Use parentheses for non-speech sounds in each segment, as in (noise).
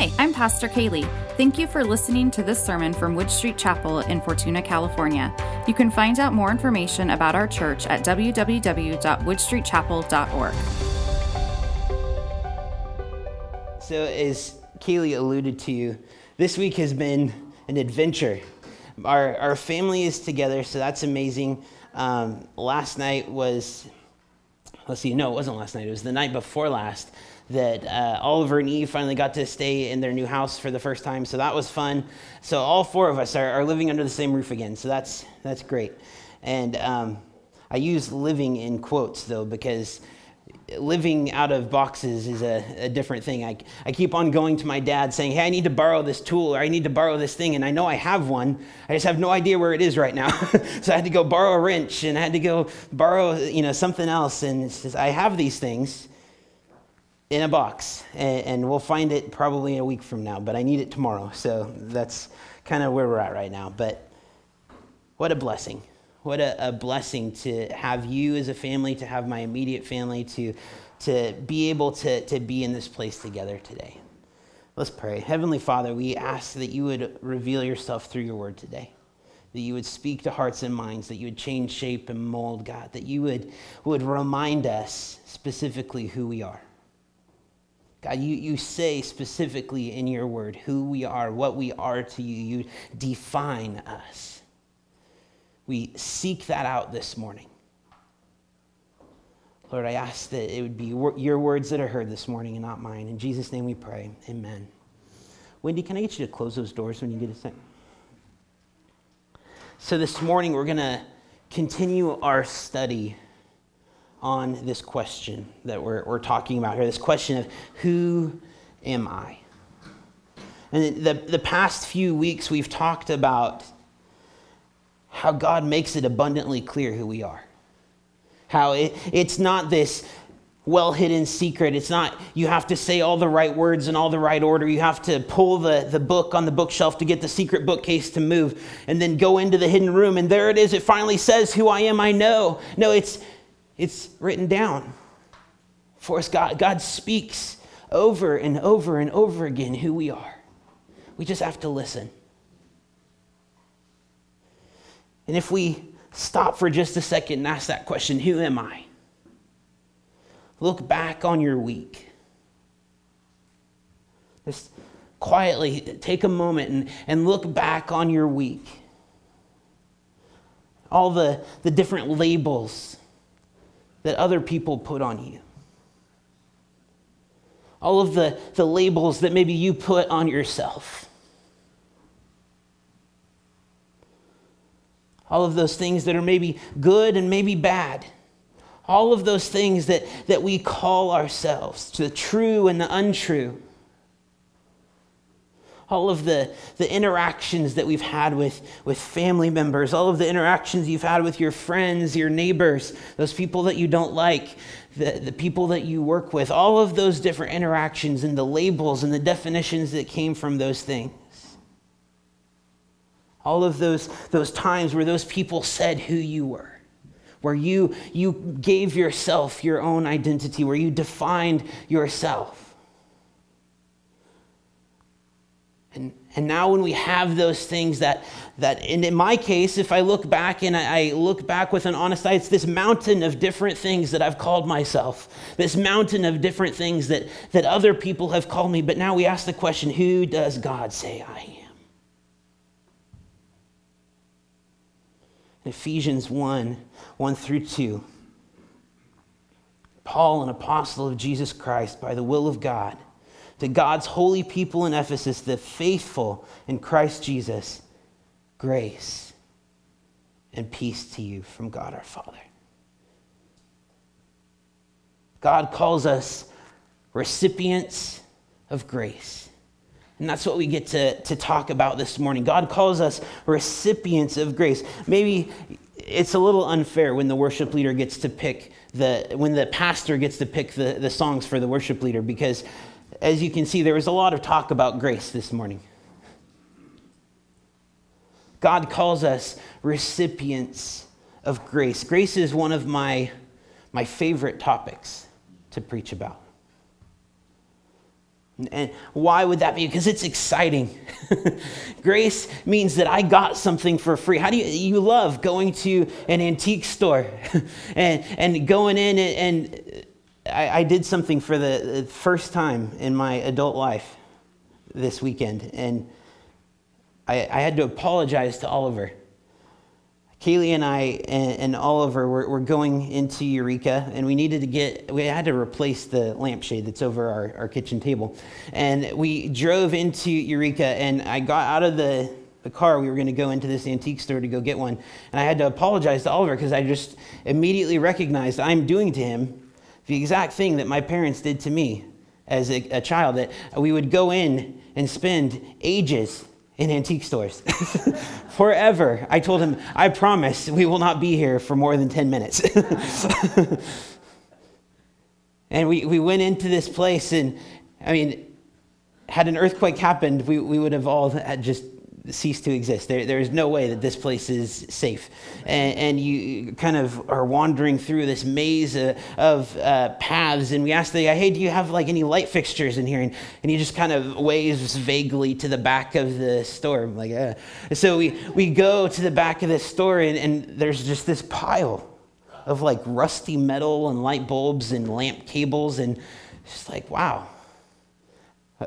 Hi, I'm Pastor Kaylee. Thank you for listening to this sermon from Wood Street Chapel in Fortuna, California. You can find out more information about our church at www.woodstreetchapel.org. So, as Kaylee alluded to, this week has been an adventure. Our, our family is together, so that's amazing. Um, last night was, let's see, no, it wasn't last night, it was the night before last that uh, Oliver and Eve finally got to stay in their new house for the first time. So that was fun. So all four of us are, are living under the same roof again. So that's, that's great. And um, I use living in quotes though, because living out of boxes is a, a, different thing. I, I keep on going to my dad saying, Hey, I need to borrow this tool or I need to borrow this thing. And I know I have one. I just have no idea where it is right now. (laughs) so I had to go borrow a wrench and I had to go borrow, you know, something else. And just, I have these things in a box, and, we'll find it probably a week from now, but I need it tomorrow. So that's kind of where we're at right now. But what a blessing. What a, a, blessing to have you as a family, to have my immediate family, to, to be able to, to be in this place together today. Let's pray. Heavenly Father, we ask that you would reveal yourself through your word today that you would speak to hearts and minds, that you would change shape and mold, God, that you would, would remind us specifically who we are. God, you, you say specifically in your word who we are, what we are to you. You define us. We seek that out this morning. Lord, I ask that it would be your words that are heard this morning and not mine. In Jesus' name we pray. Amen. Wendy, can I get you to close those doors when you get a second? So, this morning we're going to continue our study on this question that we're, we're talking about here this question of who am I? And the, the past few weeks, we've talked about how God makes it abundantly clear who we are. How it, it's not this well hidden secret. It's not you have to say all the right words in all the right order. You have to pull the, the book on the bookshelf to get the secret bookcase to move and then go into the hidden room. And there it is. It finally says, Who I am, I know. No, it's it's written down for us. God, God speaks over and over and over again who we are. We just have to listen. And if we stop for just a second and ask that question, who am I? Look back on your week. Just quietly take a moment and, and look back on your week. All the, the different labels that other people put on you. All of the, the labels that maybe you put on yourself. All of those things that are maybe good and maybe bad. All of those things that, that we call ourselves, to the true and the untrue all of the, the interactions that we've had with, with family members, all of the interactions you've had with your friends, your neighbors, those people that you don't like, the, the people that you work with, all of those different interactions and the labels and the definitions that came from those things. All of those, those times where those people said who you were, where you, you gave yourself your own identity, where you defined yourself. And, and now when we have those things that, that and in my case, if I look back and I, look back with an honest eye, it's this mountain of different things that I've called myself, this mountain of different things that, that other people have called me. But now we ask the question, who does God say I am? In Ephesians 1, 1 through 2. Paul, an apostle of Jesus Christ by the will of God to God's holy people in Ephesus, the faithful in Christ Jesus, grace and peace to you from God our Father. God calls us recipients of grace. And that's what we get to, to talk about this morning. God calls us recipients of grace. Maybe it's a little unfair when the worship leader gets to pick the, when the pastor gets to pick the, the songs for the worship leader because as you can see, there was a lot of talk about grace this morning. God calls us recipients of grace. Grace is one of my, my favorite topics to preach about. And why would that be? Because it's exciting. (laughs) Grace means that I got something for free. How do you, you love going to an antique store (laughs) and, and going in and, and I, I, did something for the first time in my adult life this weekend. And I, I had to apologize to Oliver. Kaylee and I and, and Oliver were, were, going into Eureka, and we needed to get, we had to replace the lampshade that's over our, our kitchen table. And we drove into Eureka, and I got out of the, the car. We were going to go into this antique store to go get one. And I had to apologize to Oliver because I just immediately recognized I'm doing to him the exact thing that my parents did to me as a, a child, that we would go in and spend ages in antique stores (laughs) forever. I told him, I promise we will not be here for more than 10 minutes. (laughs) and we, we went into this place, and I mean, had an earthquake happened, we, we would have all just cease to exist. There, there is no way that this place is safe. And, and you kind of are wandering through this maze uh, of uh, paths. And we ask the guy, hey, do you have like any light fixtures in here? And, and he just kind of waves vaguely to the back of the store. I'm like, uh. So we, we go to the back of the store, and, and there's just this pile of like rusty metal and light bulbs and lamp cables. And it's like, wow. (laughs)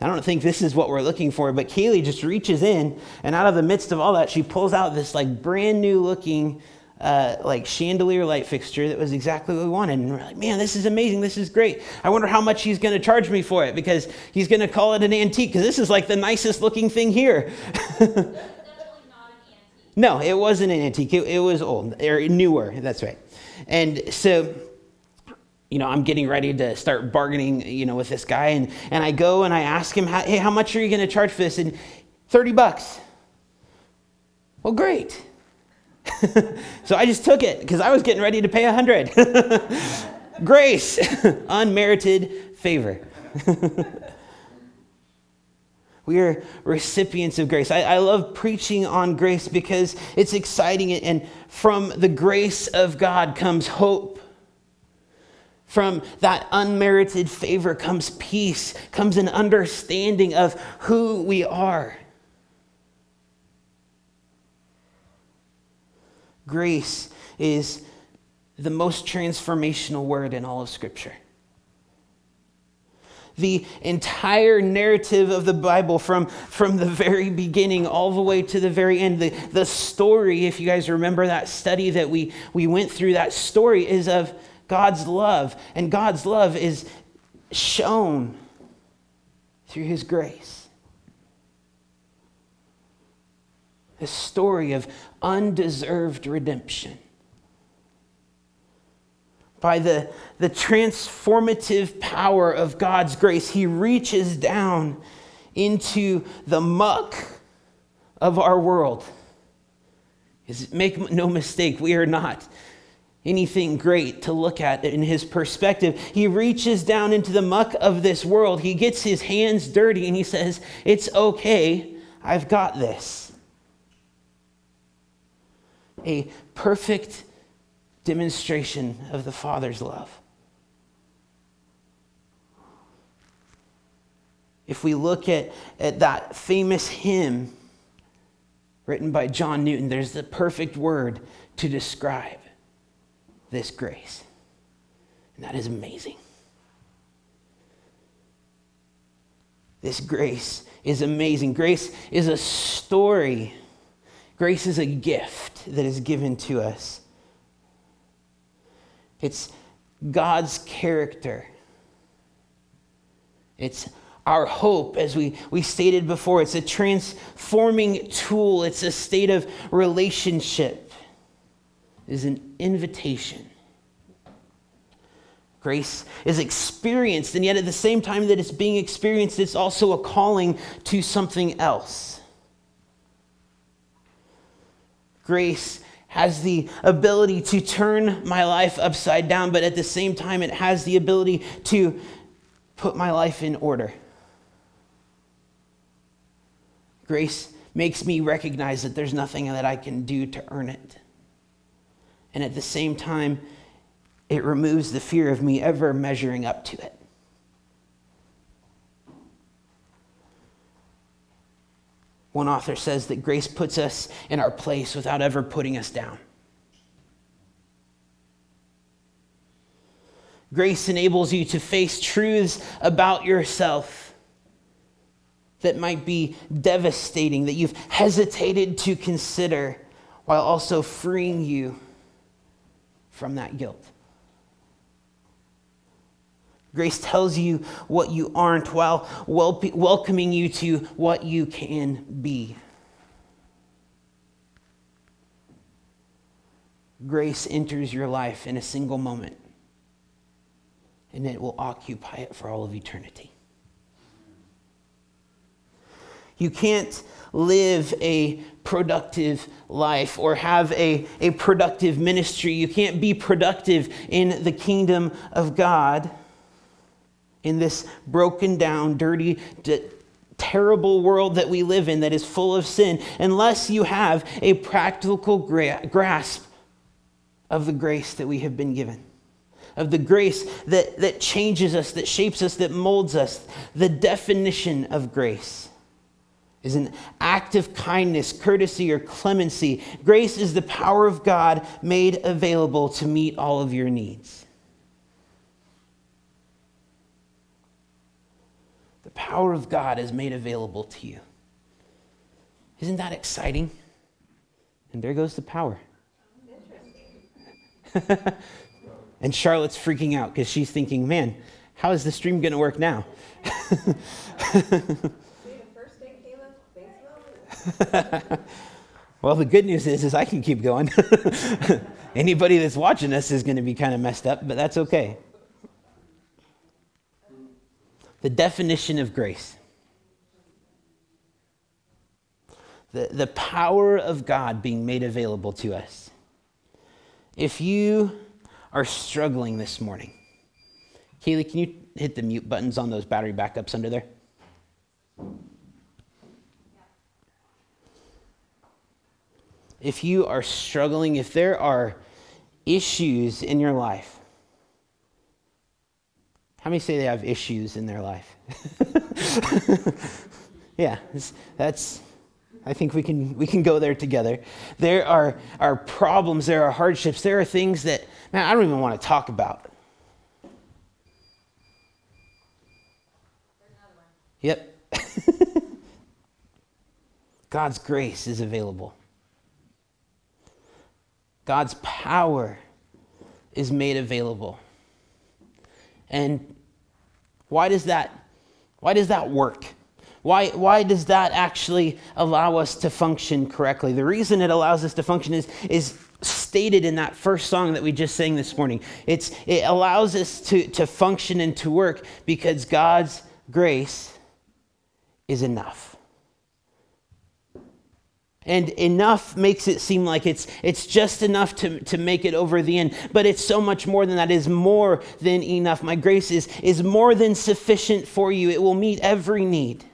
I don't think this is what we're looking for, but Kaylee just reaches in, and out of the midst of all that, she pulls out this like brand new looking uh, like chandelier light fixture that was exactly what we wanted. And we're like, man, this is amazing. This is great. I wonder how much he's going to charge me for it because he's going to call it an antique because this is like the nicest looking thing here. (laughs) no, it wasn't an antique. It, it was old or newer. That's right. And so you know, I'm getting ready to start bargaining, you know, with this guy. And, and I go and I ask him, hey, how much are you going to charge for this? And 30 bucks. Well, great. (laughs) so I just took it because I was getting ready to pay 100. (laughs) Grace, (laughs) unmerited favor. we are recipients of grace. I, I, love preaching on grace because it's exciting, and from the grace of God comes hope from that unmerited favor comes peace, comes an understanding of who we are. Grace is the most transformational word in all of Scripture. The entire narrative of the Bible, from, from the very beginning all the way to the very end, the, the story, if you guys remember that study that we, we went through, that story is of God's love. And God's love is shown through His grace. A story of undeserved redemption. By the, the transformative power of God's grace, He reaches down into the muck of our world. Make no mistake, we are not anything great to look at in his perspective. He reaches down into the muck of this world. He gets his hands dirty and he says, It's okay, I've got this. A perfect demonstration of the Father's love. If we look at, at that famous hymn written by John Newton, there's the perfect word to describe this grace. And that is amazing. This grace is amazing. Grace is a story. Grace is a gift that is given to us. It's God's character. It's our hope, as we, we stated before. It's a transforming tool, it's a state of relationship is an invitation. Grace is experienced, and yet at the same time that it's being experienced, it's also a calling to something else. Grace has the ability to turn my life upside down, but at the same time, it has the ability to put my life in order. Grace makes me recognize that there's nothing that I can do to earn it and at the same time, it removes the fear of me ever measuring up to it. One author says that grace puts us in our place without ever putting us down. Grace enables you to face truths about yourself that might be devastating, that you've hesitated to consider, while also freeing you from that guilt. Grace tells you what you aren't while welcoming you to what you can be. Grace enters your life in a single moment and it will occupy it for all of eternity. You can't live a productive life or have a, a productive ministry. You can't be productive in the kingdom of God in this broken down, dirty, d- terrible world that we live in that is full of sin unless you have a practical gra- grasp of the grace that we have been given of the grace that, that changes us, that shapes us, that molds us. The definition of grace is an act of kindness, courtesy, or clemency. Grace is the power of God made available to meet all of your needs. The power of God is made available to you. Isn't that exciting? And there goes the power. (laughs) And Charlotte's freaking out because she's thinking, man, how is the stream going to work now? (laughs) (laughs) well, the good news is, is I can keep going. (laughs) Anybody that's watching us is going to be kind of messed up, but that's okay. The definition of grace. The, the power of God being made available to us. If you are struggling this morning, Kaylee, can you hit the mute buttons on those battery backups under there? If you are struggling, if there are issues in your life, how many say they have issues in their life? (laughs) yeah, that's I think we can, we can go there together. There are, are problems, there are hardships, there are things that, man, I don't even want to talk about. Yep. (laughs) God's grace is available. God's power is made available. And why does that why does that work? Why, why does that actually allow us to function correctly? The reason it allows us to function is, is stated in that first song that we just sang this morning. It's, it allows us to, to function and to work because God's grace is enough. And enough makes it seem like it's, it's just enough to, to make it over the end. But it's so much more than that. It is more than enough. My grace is, is more than sufficient for you. It will meet every need.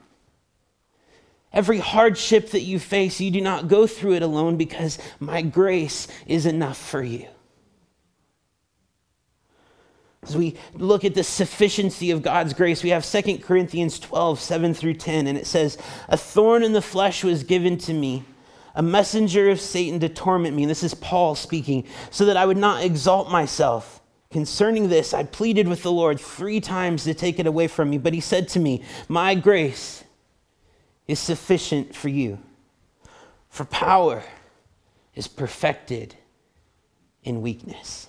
Every hardship that you face, you do not go through it alone because my grace is enough for you. As we look at the sufficiency of God's grace, we have 2 Corinthians 12, 7 through 10, and it says, A thorn in the flesh was given to me, a messenger of Satan to torment me. And this is Paul speaking, so that I would not exalt myself. Concerning this, I pleaded with the Lord three times to take it away from me, but he said to me, My grace is sufficient for you. For power is perfected in weakness.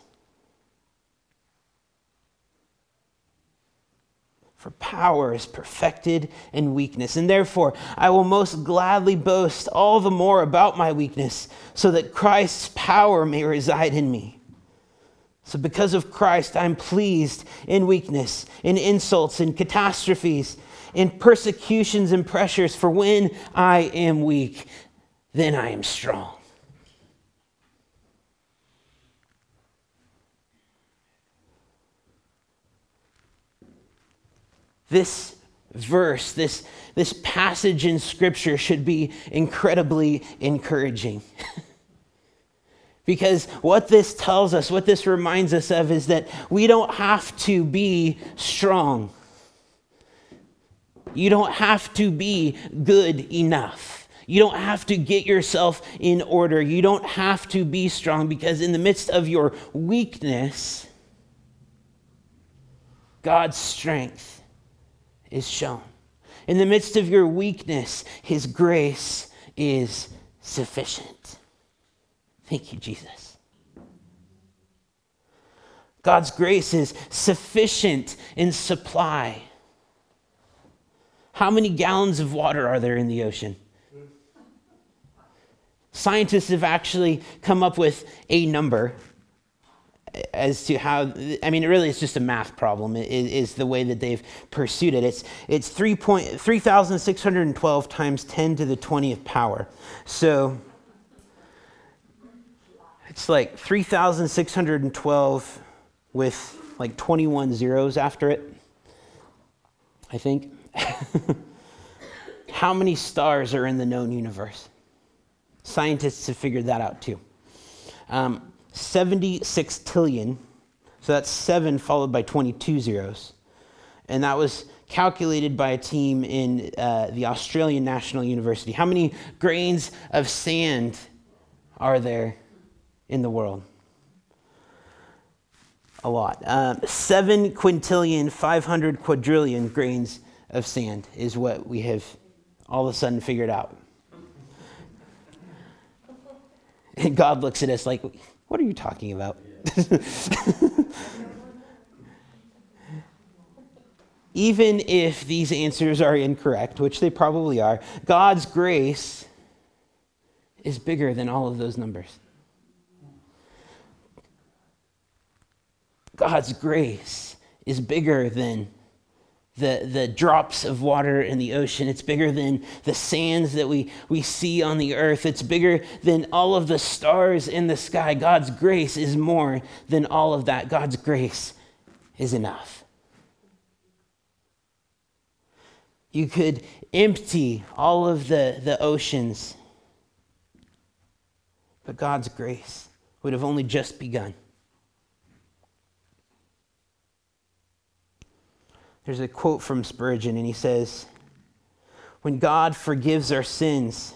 For power is perfected in weakness. And therefore, I will most gladly boast all the more about my weakness, so that Christ's power may reside in me. So, because of Christ, I'm pleased in weakness, in insults, in catastrophes in persecutions and pressures, for when I am weak, then I am strong. This verse, this, this passage in Scripture should be incredibly encouraging. (laughs) because what this tells us, what this reminds us of, is that we don't have to be strong. You don't have to be good enough. You don't have to get yourself in order. You don't have to be strong because in the midst of your weakness, God's strength is shown. In the midst of your weakness, His grace is sufficient. Thank you, Jesus. God's grace is sufficient in supply. How many gallons of water are there in the ocean? Scientists have actually come up with a number as to how i mean really it's just a math problem is, is the way that they've pursued it. It's it's 3 point, 3612 times 10 to the 20th power. So it's like 3612 with like 21 zeros after it i think. (laughs) How many stars are in the known universe? Scientists have figured that out too. Um, 76 tillion. So that's seven followed by 22 zeros. And that was calculated by a team in uh, the Australian National University. How many grains of sand are there in the world? A lot. Um, seven quintillion, 500 quadrillion grains of sand is what we have all of a sudden figured out. And God looks at us like, what are you talking about? (laughs) Even if these answers are incorrect, which they probably are, God's grace is bigger than all of those numbers. God's grace is bigger than the, the drops of water in the ocean. It's bigger than the sands that we, we see on the earth. It's bigger than all of the stars in the sky. God's grace is more than all of that. God's grace is enough. You could empty all of the, the oceans, but God's grace would have only just begun. There's a quote from Spurgeon, and he says, When God forgives our sins,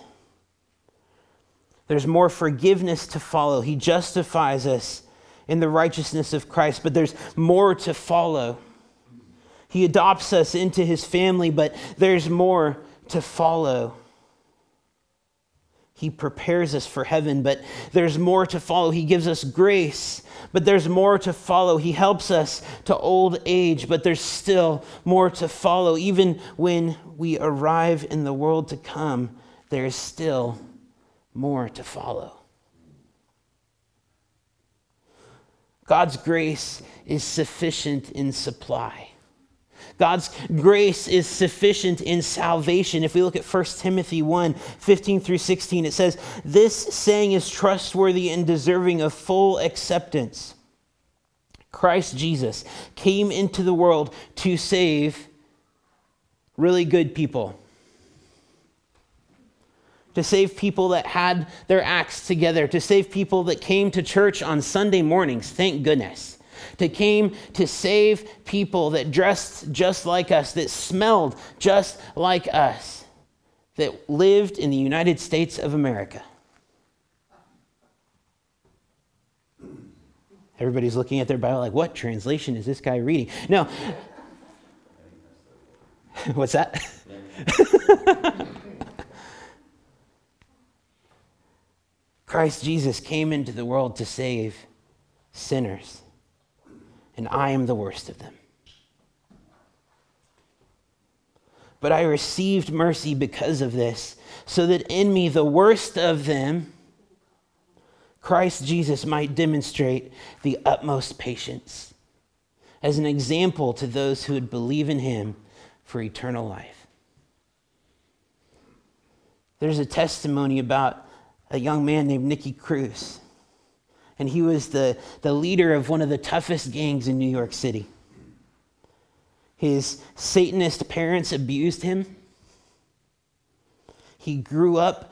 there's more forgiveness to follow. He justifies us in the righteousness of Christ, but there's more to follow. He adopts us into his family, but there's more to follow. He prepares us for heaven, but there's more to follow. He gives us grace, but there's more to follow. He helps us to old age, but there's still more to follow. Even when we arrive in the world to come, there is still more to follow. God's grace is sufficient in supply. God's grace is sufficient in salvation. If we look at 1 Timothy 1 15 through 16, it says, This saying is trustworthy and deserving of full acceptance. Christ Jesus came into the world to save really good people, to save people that had their acts together, to save people that came to church on Sunday mornings. Thank goodness to came to save people that dressed just like us, that smelled just like us, that lived in the United States of America. Everybody's looking at their Bible like, what translation is this guy reading? No. (laughs) What's that? (laughs) Christ Jesus came into the world to save sinners and I am the worst of them. But I received mercy because of this, so that in me, the worst of them, Christ Jesus might demonstrate the utmost patience as an example to those who would believe in him for eternal life. There's a testimony about a young man named Nicky Cruz and he was the, the leader of one of the toughest gangs in New York City. His Satanist parents abused him. He grew up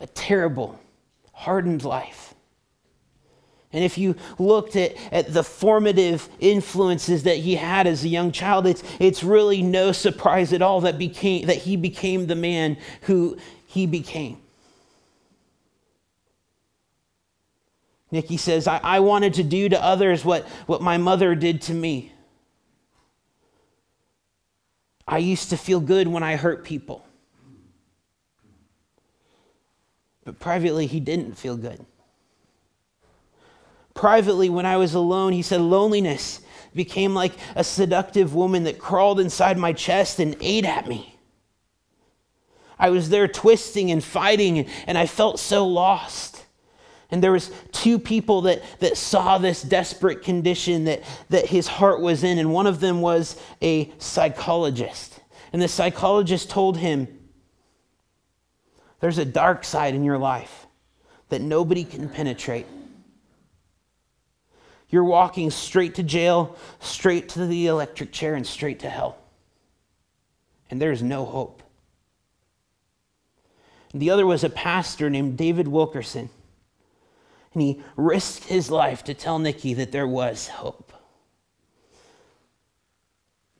a terrible, hardened life. And if you looked at, at the formative influences that he had as a young child, it's, it's really no surprise at all that, became, that he became the man who he became. Nicky says, I, I wanted to do to others what, what my mother did to me. I used to feel good when I hurt people. But privately, he didn't feel good. Privately, when I was alone, he said, loneliness became like a seductive woman that crawled inside my chest and ate at me. I was there twisting and fighting, and I felt so lost. And there was two people that, that saw this desperate condition that, that his heart was in, and one of them was a psychologist. And the psychologist told him, There's a dark side in your life that nobody can penetrate. You're walking straight to jail, straight to the electric chair, and straight to hell. And there's no hope. The other was a pastor named David Wilkerson. And he risked his life to tell Nicky that there was hope.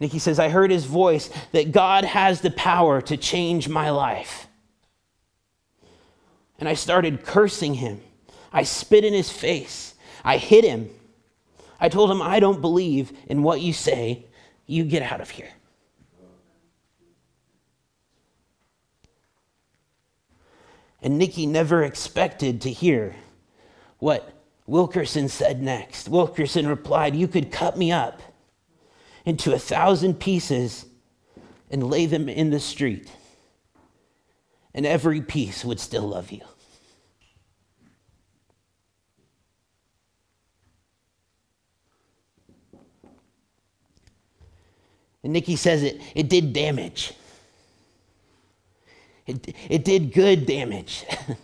Nicky says, I heard his voice that God has the power to change my life. And I started cursing him. I spit in his face. I hit him. I told him, I don't believe in what you say. You get out of here. And Nicky never expected to hear what Wilkerson said next. Wilkerson replied, You could cut me up into a thousand pieces and lay them in the street, and every piece would still love you. And Nicky says it, it did damage. It, it did good damage. (laughs)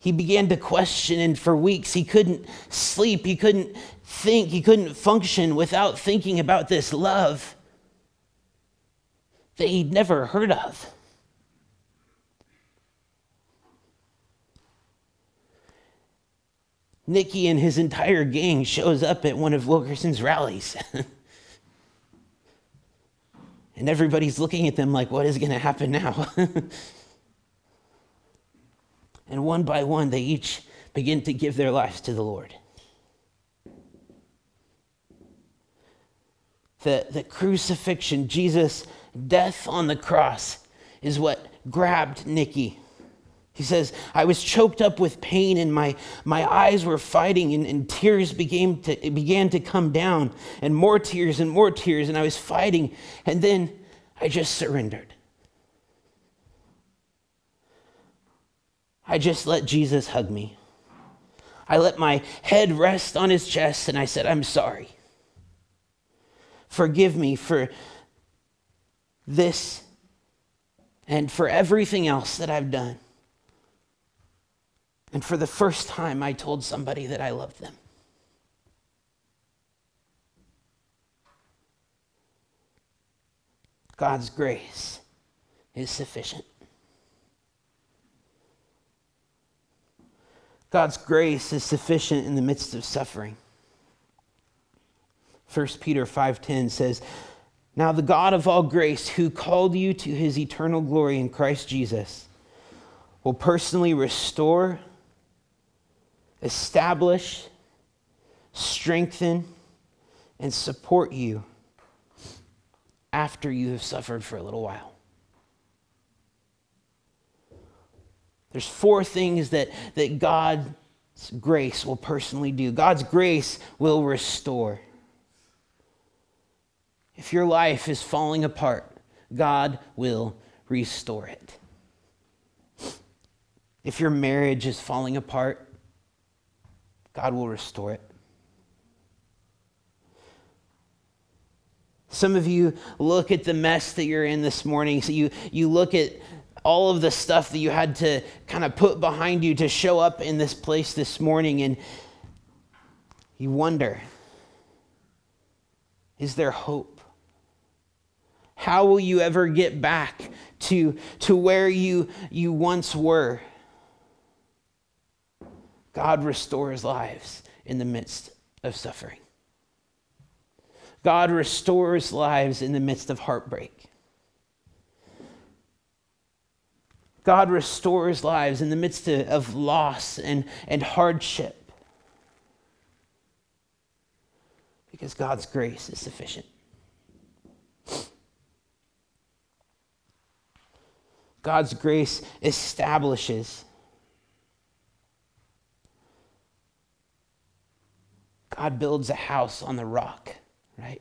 he began to question, and for weeks he couldn't sleep, he couldn't think, he couldn't function without thinking about this love that he'd never heard of. Nicky and his entire gang shows up at one of Wilkerson's rallies. (laughs) And everybody's looking at them like, what is going to happen now? (laughs) and one by one, they each begin to give their lives to the Lord. The, the crucifixion, Jesus' death on the cross, is what grabbed Nicky. He says, I was choked up with pain and my, my eyes were fighting and, and tears began to, began to come down and more tears and more tears and I was fighting. And then I just surrendered. I just let Jesus hug me. I let my head rest on his chest and I said, I'm sorry. Forgive me for this and for everything else that I've done. And for the first time, I told somebody that I loved them. God's grace is sufficient. God's grace is sufficient in the midst of suffering. 1 Peter 5:10 says, "Now the God of all grace who called you to his eternal glory in Christ Jesus will personally restore establish, strengthen, and support you after you have suffered for a little while. There's four things that, that God's grace will personally do. God's grace will restore. If your life is falling apart, God will restore it. If your marriage is falling apart, God will restore it. Some of you look at the mess that you're in this morning. So you, you look at all of the stuff that you had to kind of put behind you to show up in this place this morning, and you wonder is there hope? How will you ever get back to, to where you, you once were? God restores lives in the midst of suffering. God restores lives in the midst of heartbreak. God restores lives in the midst of, loss and, and hardship. Because God's grace is sufficient. God's grace establishes. God builds a house on the rock, right?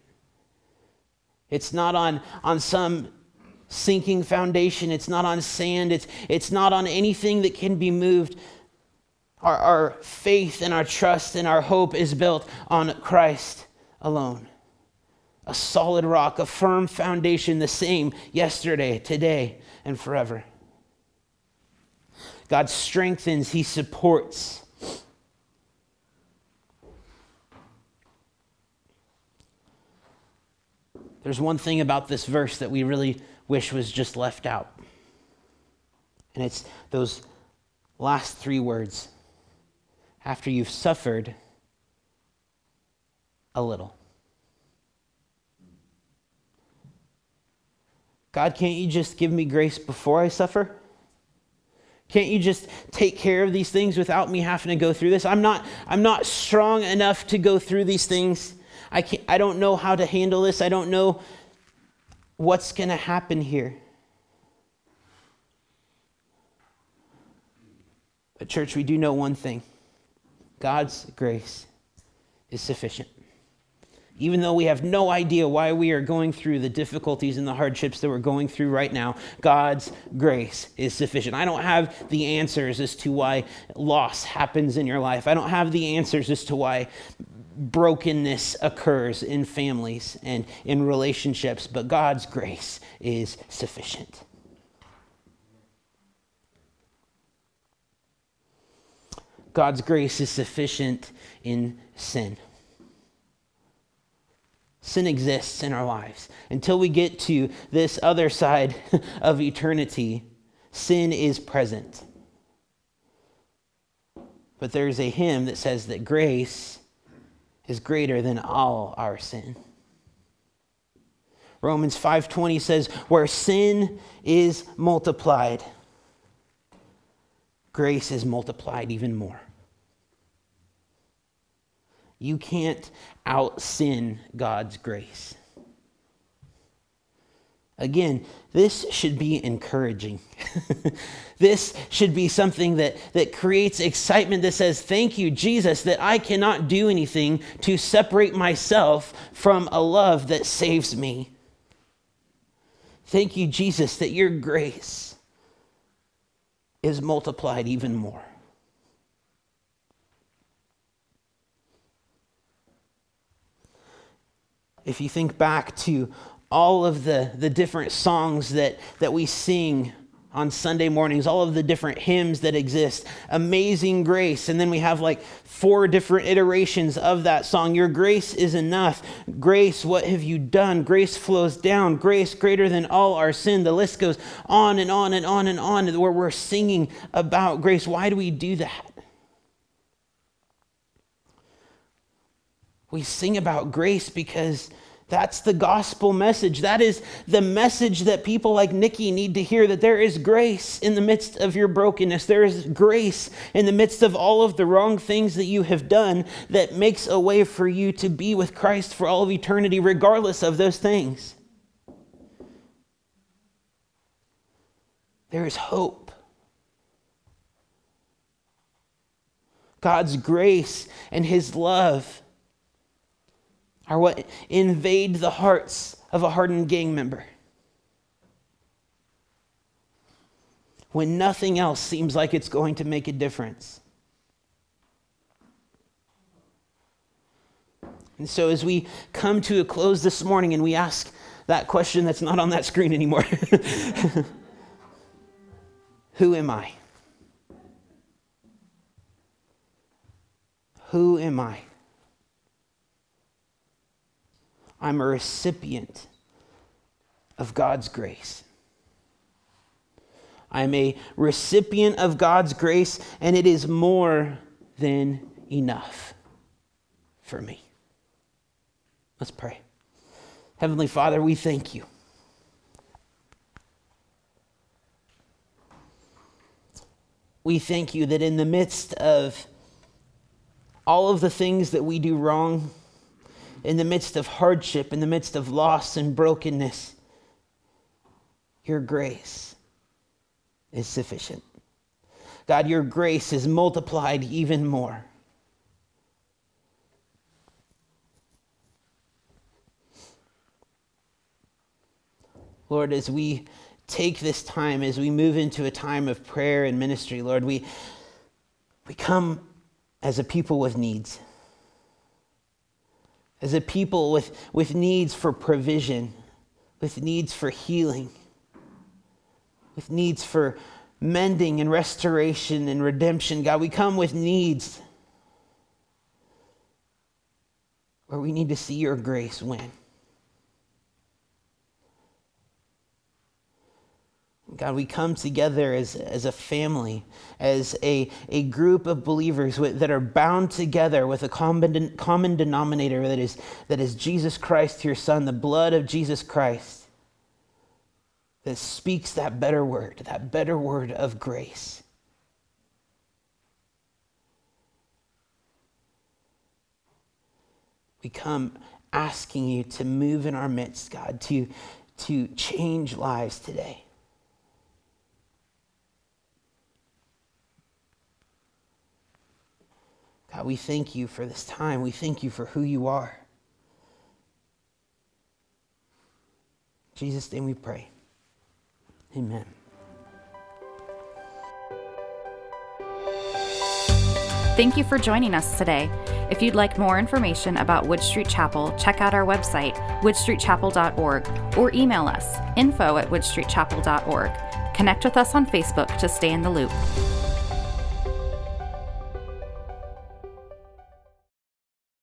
It's not on, on some sinking foundation. It's not on sand. It's, it's not on anything that can be moved. Our, our faith and our trust and our hope is built on Christ alone. A solid rock, a firm foundation, the same yesterday, today, and forever. God strengthens, He supports. There's one thing about this verse that we really wish was just left out. And it's those last three words after you've suffered a little. God, can't you just give me grace before I suffer? Can't you just take care of these things without me having to go through this? I'm not, I'm not strong enough to go through these things. I, can't, I don't know how to handle this. I don't know what's going to happen here. But, church, we do know one thing God's grace is sufficient. Even though we have no idea why we are going through the difficulties and the hardships that we're going through right now, God's grace is sufficient. I don't have the answers as to why loss happens in your life. I don't have the answers as to why brokenness occurs in families and in relationships, but God's grace is sufficient. God's grace is sufficient in sin. Sin exists in our lives. Until we get to this other side (laughs) of eternity, sin is present. But there's a hymn that says that grace is greater than all our sin. Romans 5:20 says where sin is multiplied grace is multiplied even more. You can't out sin God's grace. Again, this should be encouraging. (laughs) this should be something that, that creates excitement that says, Thank you, Jesus, that I cannot do anything to separate myself from a love that saves me. Thank you, Jesus, that your grace is multiplied even more. If you think back to all of the, the different songs that, that we sing on Sunday mornings, all of the different hymns that exist. Amazing grace. And then we have like four different iterations of that song. Your grace is enough. Grace, what have you done? Grace flows down. Grace greater than all our sin. The list goes on and on and on and on where we're singing about grace. Why do we do that? We sing about grace because that's the gospel message. That is the message that people like Nicky need to hear that there is grace in the midst of your brokenness. There is grace in the midst of all of the wrong things that you have done that makes a way for you to be with Christ for all of eternity, regardless of those things. There is hope. God's grace and His love are what invade the hearts of a hardened gang member. When nothing else seems like it's going to make a difference. And so, as we come to a close this morning and we ask that question that's not on that screen anymore (laughs) Who am I? Who am I? I'm a recipient of God's grace. I'm a recipient of God's grace, and it is more than enough for me. Let's pray. Heavenly Father, we thank you. we thank you that in the midst of all of the things that we do wrong, in the midst of hardship, in the midst of loss and brokenness, your grace is sufficient. God, your grace is multiplied even more. Lord, as we take this time, as we move into a time of prayer and ministry, Lord, we, we come as a people with needs, as a people with, with needs for provision, with needs for healing, with needs for mending and restoration and redemption. God, we come with needs where we need to see your grace win. God, we come together as, as a family, as a, a group of believers with, that are bound together with a common, common denominator that is, that is Jesus Christ, your Son, the blood of Jesus Christ, that speaks that better word, that better word of grace. We come asking you to move in our midst, God, to, to change lives today. God, we thank you for this time. We thank you for who you are. In Jesus' name we pray. Amen. Thank you for joining us today. If you'd like more information about Wood Street Chapel, check out our website, woodstreetchapel.org, or email us, info at woodstreetchapel.org. Connect with us on Facebook to stay in the loop.